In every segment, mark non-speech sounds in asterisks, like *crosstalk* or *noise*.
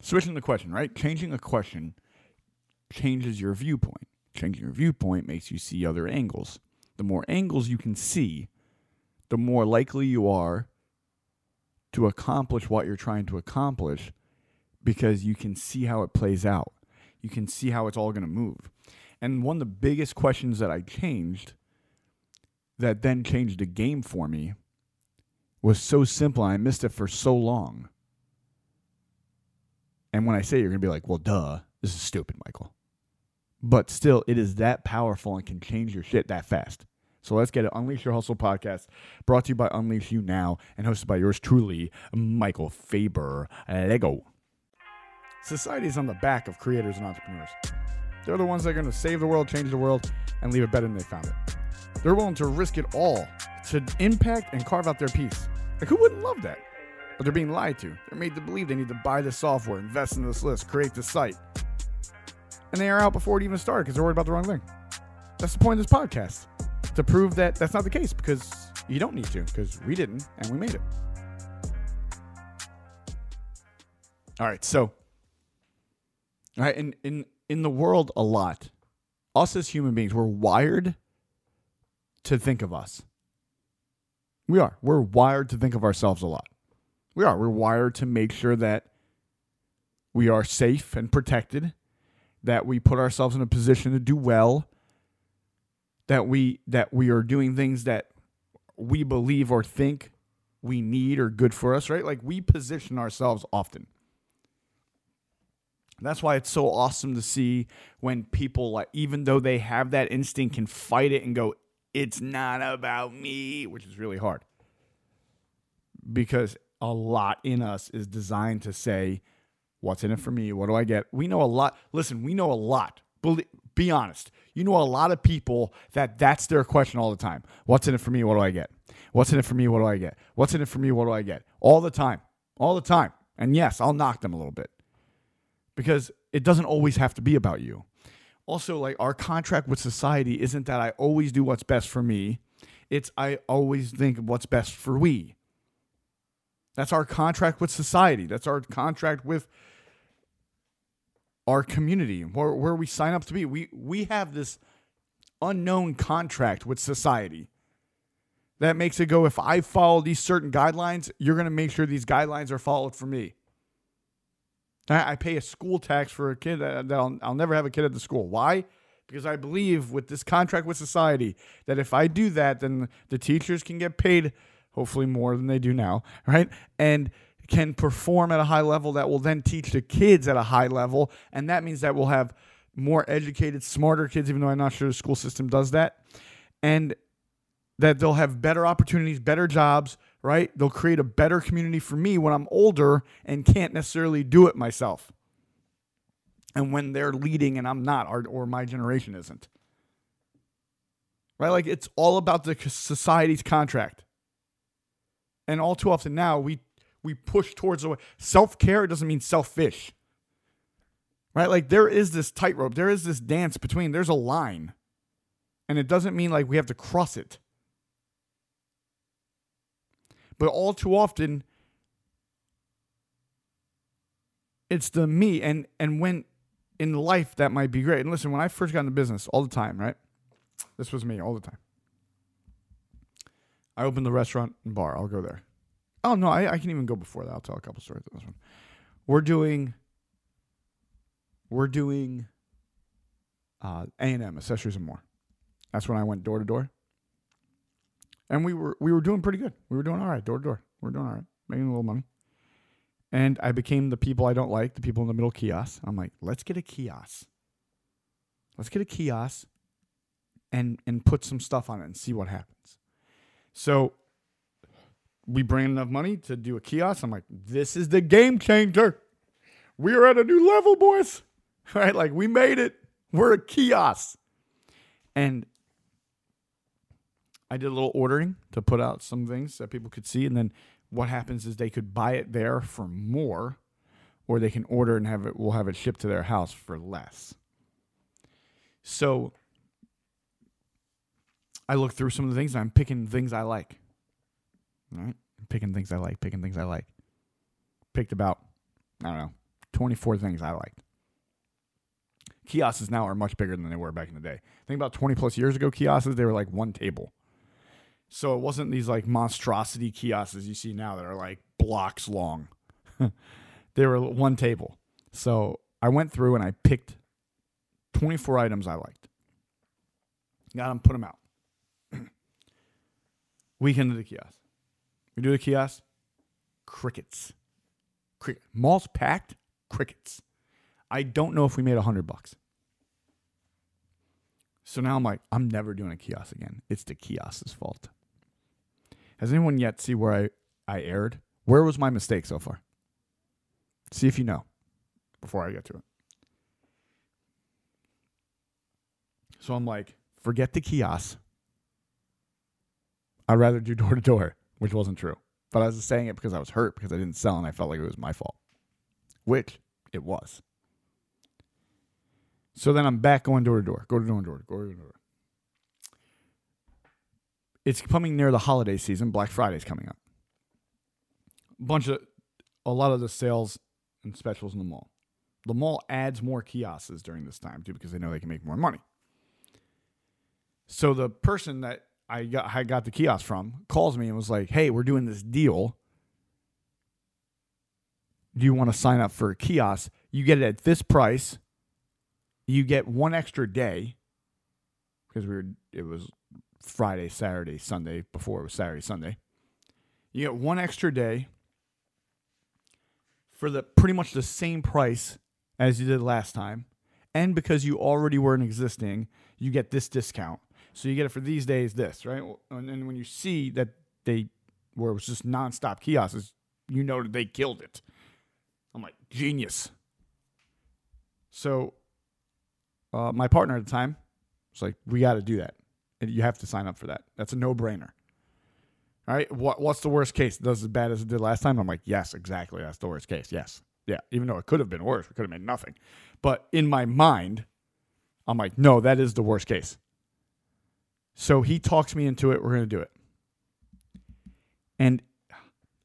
switching the question, right? Changing a question changes your viewpoint. Changing your viewpoint makes you see other angles. The more angles you can see, the more likely you are to accomplish what you're trying to accomplish because you can see how it plays out. You can see how it's all going to move. And one of the biggest questions that I changed that then changed the game for me was so simple. I missed it for so long. And when I say it, you're going to be like, well, duh, this is stupid, Michael. But still, it is that powerful and can change your shit that fast. So let's get it. Unleash Your Hustle podcast, brought to you by Unleash You Now and hosted by yours truly, Michael Faber. Lego. Society is on the back of creators and entrepreneurs. They're the ones that are going to save the world, change the world, and leave it better than they found it. They're willing to risk it all to impact and carve out their piece. Like, who wouldn't love that? But they're being lied to. They're made to believe they need to buy this software, invest in this list, create this site. And they are out before it even started because they're worried about the wrong thing. That's the point of this podcast to prove that that's not the case because you don't need to because we didn't and we made it. All right, so all right, in in in the world a lot, us as human beings, we're wired to think of us. We are. We're wired to think of ourselves a lot. We are. We're wired to make sure that we are safe and protected, that we put ourselves in a position to do well, that we that we are doing things that we believe or think we need or good for us, right? Like we position ourselves often. That's why it's so awesome to see when people like even though they have that instinct can fight it and go it's not about me, which is really hard. Because a lot in us is designed to say what's in it for me? What do I get? We know a lot. Listen, we know a lot. Be honest. You know a lot of people that that's their question all the time. What's in it for me? What do I get? What's in it for me? What do I get? What's in it for me? What do I get? All the time. All the time. And yes, I'll knock them a little bit because it doesn't always have to be about you. Also, like our contract with society isn't that I always do what's best for me, it's I always think what's best for we. That's our contract with society. That's our contract with our community, where, where we sign up to be. We, we have this unknown contract with society that makes it go if I follow these certain guidelines, you're going to make sure these guidelines are followed for me. I, pay a school tax for a kid that, that I'll, I'll never have a kid at the school. Why? Because I believe with this contract with society that if I do that, then the teachers can get paid hopefully more than they do now, right? And can perform at a high level that will then teach the kids at a high level. And that means that we'll have more educated, smarter kids, even though I'm not sure the school system does that. And that they'll have better opportunities, better jobs, right? They'll create a better community for me when I'm older and can't necessarily do it myself. And when they're leading and I'm not, or, or my generation isn't. Right? Like it's all about the society's contract. And all too often now, we we push towards the. Self care doesn't mean selfish. Right? Like there is this tightrope, there is this dance between, there's a line. And it doesn't mean like we have to cross it. But all too often, it's the me. And and when in life that might be great. And listen, when I first got into business, all the time, right? This was me all the time. I opened the restaurant and bar. I'll go there. Oh no, I, I can even go before that. I'll tell a couple stories on this one. We're doing we're doing uh A and M, accessories and more. That's when I went door to door. And we were we were doing pretty good. We were doing all right, door to door. We are doing all right, making a little money. And I became the people I don't like, the people in the middle kiosk. I'm like, let's get a kiosk. Let's get a kiosk and and put some stuff on it and see what happens. So we bring enough money to do a kiosk. I'm like, this is the game changer. We are at a new level, boys. *laughs* Right? Like we made it. We're a kiosk. And I did a little ordering to put out some things that people could see. And then what happens is they could buy it there for more, or they can order and have it, we'll have it shipped to their house for less. So I look through some of the things and I'm picking things I like. All right? picking things I like, picking things I like. Picked about, I don't know, 24 things I liked. Kiosks now are much bigger than they were back in the day. Think about 20 plus years ago, kiosks, they were like one table. So it wasn't these like monstrosity kiosks you see now that are like blocks long. *laughs* they were one table. So I went through and I picked 24 items I liked. Got them, put them out. Weekend of the kiosk. We do the kiosk. Crickets. Cricket. Malls packed. Crickets. I don't know if we made a hundred bucks. So now I'm like, I'm never doing a kiosk again. It's the kiosk's fault. Has anyone yet see where I, I erred? Where was my mistake so far? See if you know before I get to it. So I'm like, forget the kiosk. I'd rather do door to door, which wasn't true. But I was saying it because I was hurt because I didn't sell and I felt like it was my fault, which it was. So then I'm back going door to door, go to door to door, go to door. It's coming near the holiday season. Black Friday's coming up. A bunch of, a lot of the sales and specials in the mall. The mall adds more kiosks during this time too because they know they can make more money. So the person that I got I got the kiosk from calls me and was like, "Hey, we're doing this deal. Do you want to sign up for a kiosk? You get it at this price. You get one extra day because we were it was Friday, Saturday, Sunday before it was Saturday, Sunday. You get one extra day for the pretty much the same price as you did last time. And because you already were an existing, you get this discount. So you get it for these days, this, right? And then when you see that they where it was just nonstop kiosks, you know that they killed it. I'm like, genius. So uh, my partner at the time was like, we got to do that. And you have to sign up for that. That's a no brainer. All right. What, what's the worst case? Does as bad as it did last time? I'm like, yes, exactly. That's the worst case. Yes. Yeah. Even though it could have been worse, we could have been nothing. But in my mind, I'm like, no, that is the worst case. So he talks me into it. We're going to do it. And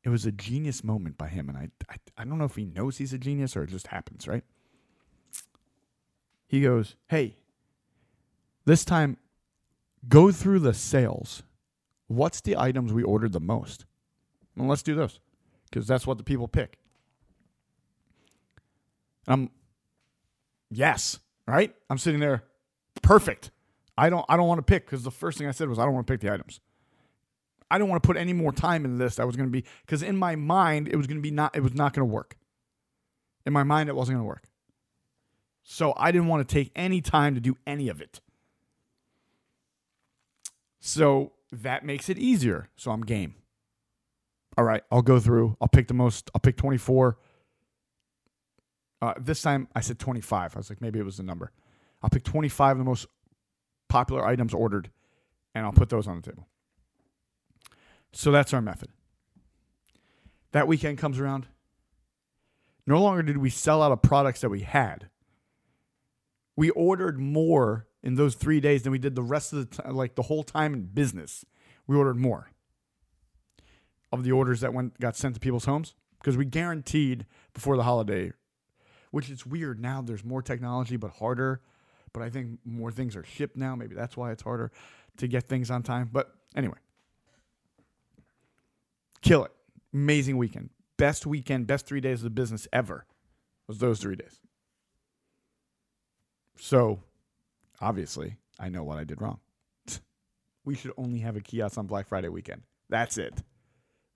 it was a genius moment by him. And I, I, I don't know if he knows he's a genius or it just happens, right? He goes, Hey, this time go through the sales. What's the items we ordered the most? Well, let's do those because that's what the people pick. I'm, yes, right? I'm sitting there, perfect. I don't I don't want to pick because the first thing I said was I don't want to pick the items. I don't want to put any more time in this. That was going to be because in my mind it was going to be not it was not going to work. In my mind it wasn't going to work. So I didn't want to take any time to do any of it. So that makes it easier. So I'm game. All right, I'll go through. I'll pick the most. I'll pick 24. Uh, this time I said 25. I was like, maybe it was the number. I'll pick 25 of the most popular items ordered, and I'll put those on the table. So that's our method. That weekend comes around. No longer did we sell out of products that we had. We ordered more in those three days than we did the rest of the time, like the whole time in business. We ordered more of the orders that went got sent to people's homes because we guaranteed before the holiday, which is weird now. There's more technology, but harder but I think more things are shipped now. Maybe that's why it's harder to get things on time. But anyway, kill it. Amazing weekend. Best weekend, best three days of the business ever was those three days. So obviously, I know what I did wrong. *laughs* we should only have a kiosk on Black Friday weekend. That's it.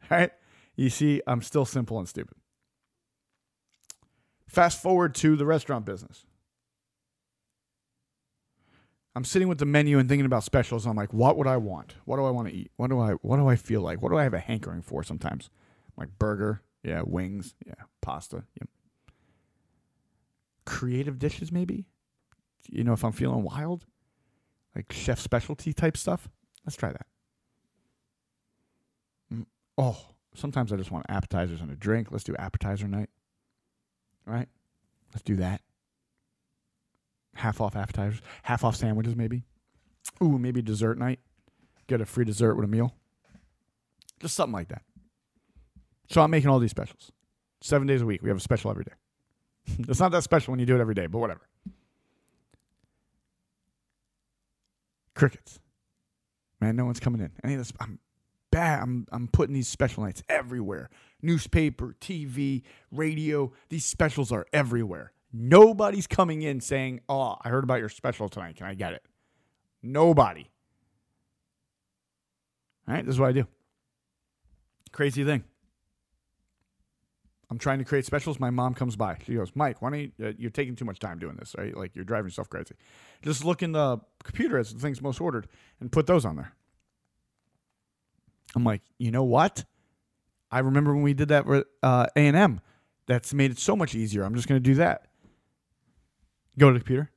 All right? You see, I'm still simple and stupid. Fast forward to the restaurant business. I'm sitting with the menu and thinking about specials. I'm like, what would I want? What do I want to eat? What do I what do I feel like? What do I have a hankering for sometimes? like burger, yeah, wings, yeah, pasta, yeah. Creative dishes maybe? You know, if I'm feeling wild, like chef specialty type stuff, let's try that. Mm, oh, sometimes I just want appetizers and a drink. Let's do appetizer night. All right? Let's do that half off appetizers, half off sandwiches, maybe. Ooh, maybe dessert night. Get a free dessert with a meal. Just something like that. So I'm making all these specials. Seven days a week. We have a special every day. *laughs* it's not that special when you do it every day, but whatever. Crickets. Man, no one's coming in. Any of this, I'm bad. I'm, I'm putting these special nights everywhere newspaper, TV, radio. These specials are everywhere. Nobody's coming in saying, Oh, I heard about your special tonight. Can I get it? Nobody. All right, this is what I do. Crazy thing. I'm trying to create specials. My mom comes by. She goes, Mike, why don't you, uh, you're taking too much time doing this, right? Like you're driving yourself crazy. Just look in the computer as the things most ordered and put those on there. I'm like, you know what? I remember when we did that with uh, A&M. That's made it so much easier. I'm just going to do that. Go to the computer.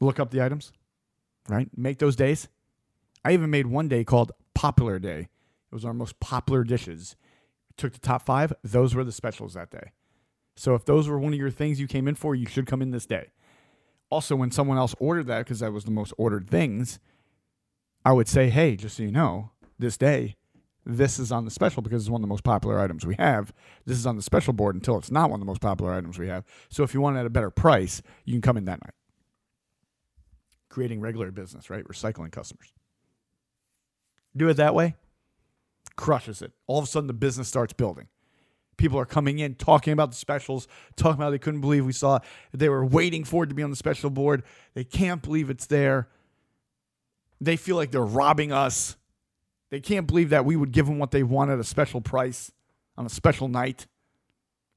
Look up the items, right? Make those days. I even made one day called Popular Day. It was our most popular dishes. Took the top five. Those were the specials that day. So if those were one of your things you came in for, you should come in this day. Also, when someone else ordered that, because that was the most ordered things, I would say, hey, just so you know, this day, this is on the special because it's one of the most popular items we have. This is on the special board until it's not one of the most popular items we have. So if you want it at a better price, you can come in that night. Creating regular business, right? Recycling customers. Do it that way, crushes it. All of a sudden, the business starts building. People are coming in, talking about the specials, talking about they couldn't believe we saw it. They were waiting for it to be on the special board. They can't believe it's there. They feel like they're robbing us. They can't believe that we would give them what they want at a special price on a special night.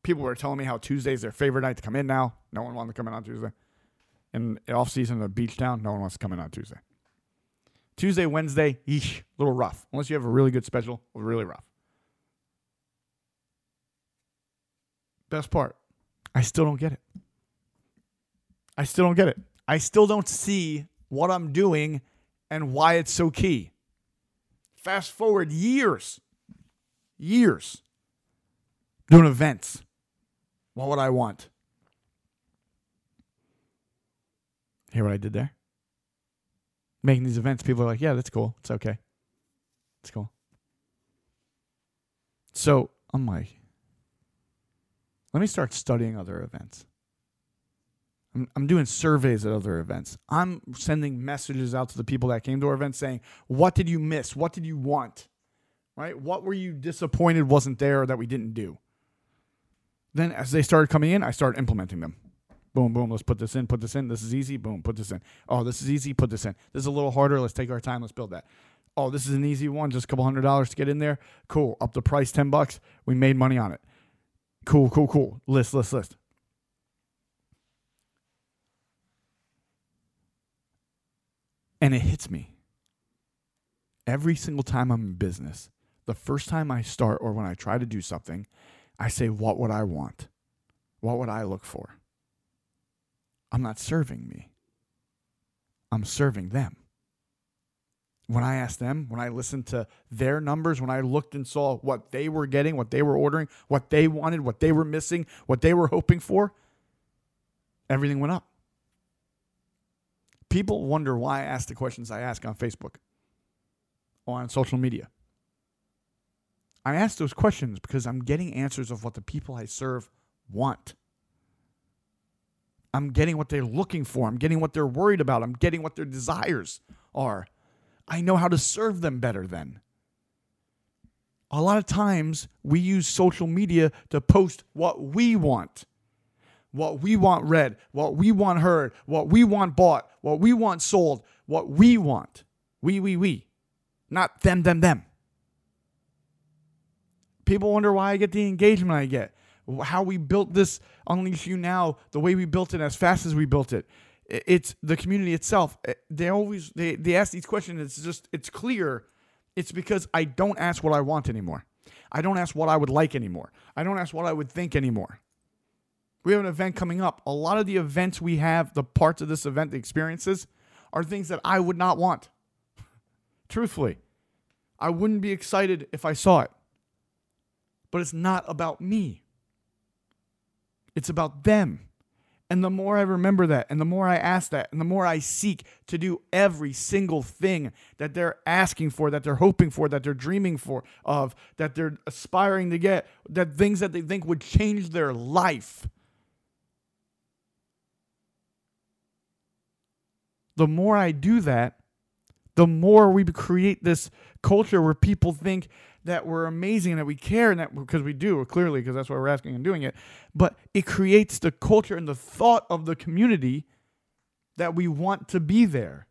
People were telling me how Tuesday is their favorite night to come in now. No one wanted to come in on Tuesday. In off season a beach town, no one wants to come in on Tuesday. Tuesday, Wednesday, eesh, a little rough. Unless you have a really good special, really rough. Best part, I still don't get it. I still don't get it. I still don't see what I'm doing and why it's so key. Fast forward years, years doing events. What would I want? Hear what I did there? Making these events, people are like, yeah, that's cool. It's okay. It's cool. So I'm like, let me start studying other events. I'm, I'm doing surveys at other events. I'm sending messages out to the people that came to our event saying, what did you miss? What did you want? Right? What were you disappointed wasn't there that we didn't do? Then as they started coming in, I started implementing them. Boom, boom, let's put this in, put this in. This is easy. Boom, put this in. Oh, this is easy. Put this in. This is a little harder. Let's take our time. Let's build that. Oh, this is an easy one. Just a couple hundred dollars to get in there. Cool. Up the price 10 bucks. We made money on it. Cool, cool, cool. List, list, list. And it hits me. Every single time I'm in business, the first time I start or when I try to do something, I say, What would I want? What would I look for? I'm not serving me, I'm serving them. When I asked them, when I listened to their numbers, when I looked and saw what they were getting, what they were ordering, what they wanted, what they were missing, what they were hoping for, everything went up. People wonder why I ask the questions I ask on Facebook or on social media. I ask those questions because I'm getting answers of what the people I serve want. I'm getting what they're looking for. I'm getting what they're worried about. I'm getting what their desires are. I know how to serve them better then. A lot of times we use social media to post what we want what we want read, what we want heard, what we want bought, what we want sold, what we want. We, we, we. Not them, them, them. People wonder why I get the engagement I get. How we built this Unleash You Now, the way we built it as fast as we built it. It's the community itself. They always they, they ask these questions. It's just it's clear. It's because I don't ask what I want anymore. I don't ask what I would like anymore. I don't ask what I would think anymore. We have an event coming up. A lot of the events we have, the parts of this event, the experiences, are things that I would not want. *laughs* Truthfully, I wouldn't be excited if I saw it. But it's not about me, it's about them. And the more I remember that, and the more I ask that, and the more I seek to do every single thing that they're asking for, that they're hoping for, that they're dreaming for, of, that they're aspiring to get, that things that they think would change their life. The more I do that, the more we create this culture where people think that we're amazing and that we care and that because we do clearly because that's why we're asking and doing it. But it creates the culture and the thought of the community that we want to be there.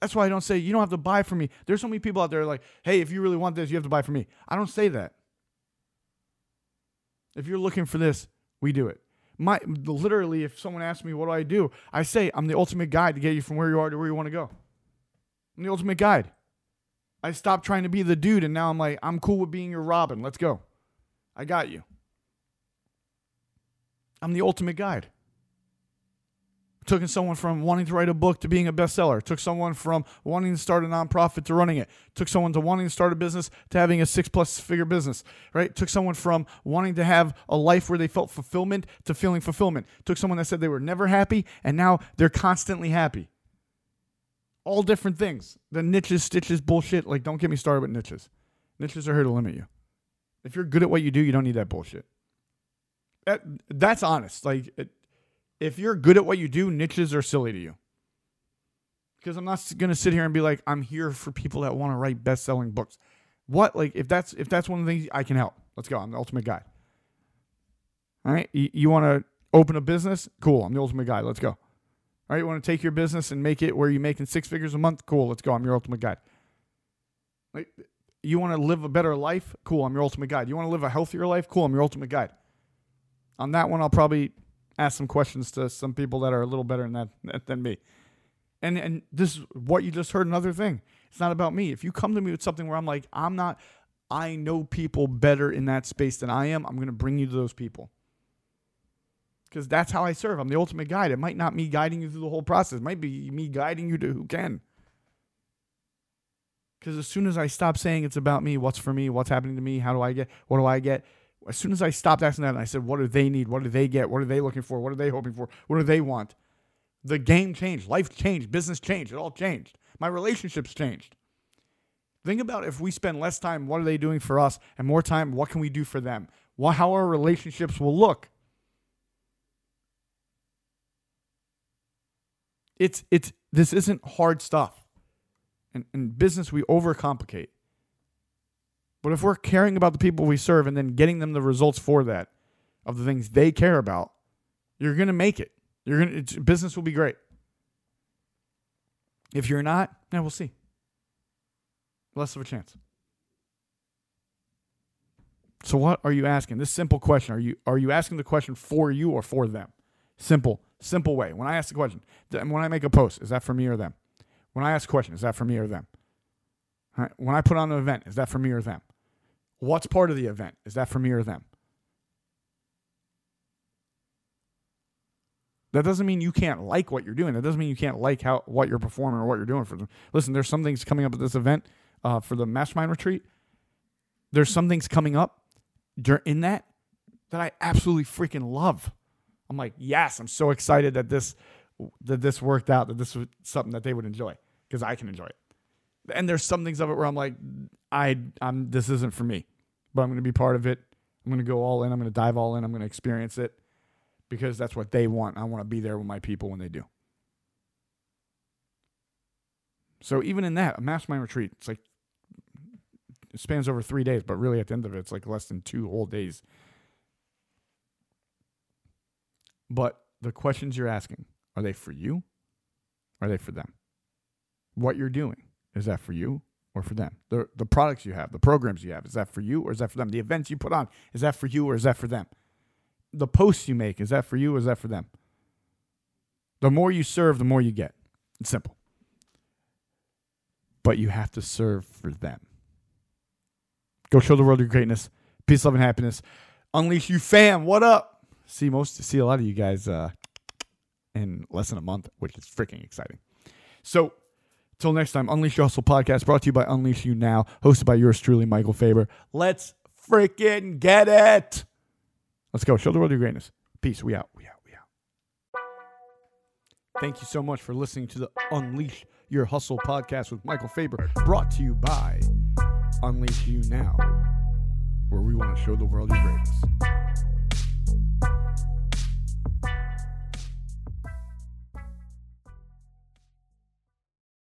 That's why i don't say you don't have to buy from me. There's so many people out there like hey if you really want this you have to buy from me. I don't say that. If you're looking for this we do it my literally if someone asks me what do i do i say i'm the ultimate guide to get you from where you are to where you want to go i'm the ultimate guide I stopped trying to be the dude and now I'm like, I'm cool with being your Robin. Let's go. I got you. I'm the ultimate guide. Took someone from wanting to write a book to being a bestseller. Took someone from wanting to start a nonprofit to running it. Took someone to wanting to start a business to having a six plus figure business, right? Took someone from wanting to have a life where they felt fulfillment to feeling fulfillment. Took someone that said they were never happy and now they're constantly happy all different things. The niches, stitches, bullshit. Like, don't get me started with niches. Niches are here to limit you. If you're good at what you do, you don't need that bullshit. That that's honest. Like, it, if you're good at what you do, niches are silly to you. Because I'm not gonna sit here and be like, I'm here for people that want to write best-selling books. What? Like, if that's if that's one of the things I can help, let's go. I'm the ultimate guy. All right, you, you want to open a business? Cool. I'm the ultimate guy. Let's go. All right, you want to take your business and make it where you're making six figures a month? Cool, let's go. I'm your ultimate guide. Like, you want to live a better life? Cool, I'm your ultimate guide. You want to live a healthier life? Cool, I'm your ultimate guide. On that one, I'll probably ask some questions to some people that are a little better than that than me. And and this is what you just heard another thing. It's not about me. If you come to me with something where I'm like, I'm not I know people better in that space than I am, I'm going to bring you to those people because that's how I serve. I'm the ultimate guide. It might not be me guiding you through the whole process. It might be me guiding you to who can. Because as soon as I stop saying it's about me, what's for me, what's happening to me, how do I get, what do I get? As soon as I stopped asking that and I said, what do they need? What do they get? What are they looking for? What are they hoping for? What do they want? The game changed. Life changed. Business changed. It all changed. My relationships changed. Think about if we spend less time, what are they doing for us? And more time, what can we do for them? How our relationships will look. It's it's this isn't hard stuff. And in business we overcomplicate. But if we're caring about the people we serve and then getting them the results for that of the things they care about, you're going to make it. You're going to business will be great. If you're not, yeah, we'll see. Less of a chance. So what are you asking? This simple question. Are you are you asking the question for you or for them? Simple. Simple way. When I ask the question, when I make a post, is that for me or them? When I ask a question, is that for me or them? When I put on an event, is that for me or them? What's part of the event? Is that for me or them? That doesn't mean you can't like what you're doing. That doesn't mean you can't like how what you're performing or what you're doing for them. Listen, there's some things coming up at this event uh, for the mastermind retreat. There's some things coming up in that that I absolutely freaking love. I'm like, yes, I'm so excited that this that this worked out, that this was something that they would enjoy because I can enjoy it. And there's some things of it where I'm like, I I'm this isn't for me, but I'm going to be part of it. I'm going to go all in. I'm going to dive all in. I'm going to experience it because that's what they want. I want to be there with my people when they do. So even in that, a mastermind retreat, it's like it spans over three days, but really at the end of it, it's like less than two whole days But the questions you're asking, are they for you? Are they for them? What you're doing, is that for you or for them? The the products you have, the programs you have, is that for you or is that for them? The events you put on, is that for you or is that for them? The posts you make, is that for you or is that for them? The more you serve, the more you get. It's simple. But you have to serve for them. Go show the world your greatness. Peace, love, and happiness. Unleash you fam. What up? see most see a lot of you guys uh, in less than a month, which is freaking exciting. So till next time, Unleash Your Hustle podcast brought to you by Unleash You Now, hosted by yours truly, Michael Faber. Let's freaking get it. Let's go. Show the world your greatness. Peace. We out. We out. We out. Thank you so much for listening to the Unleash Your Hustle podcast with Michael Faber, brought to you by Unleash You Now, where we want to show the world your greatness.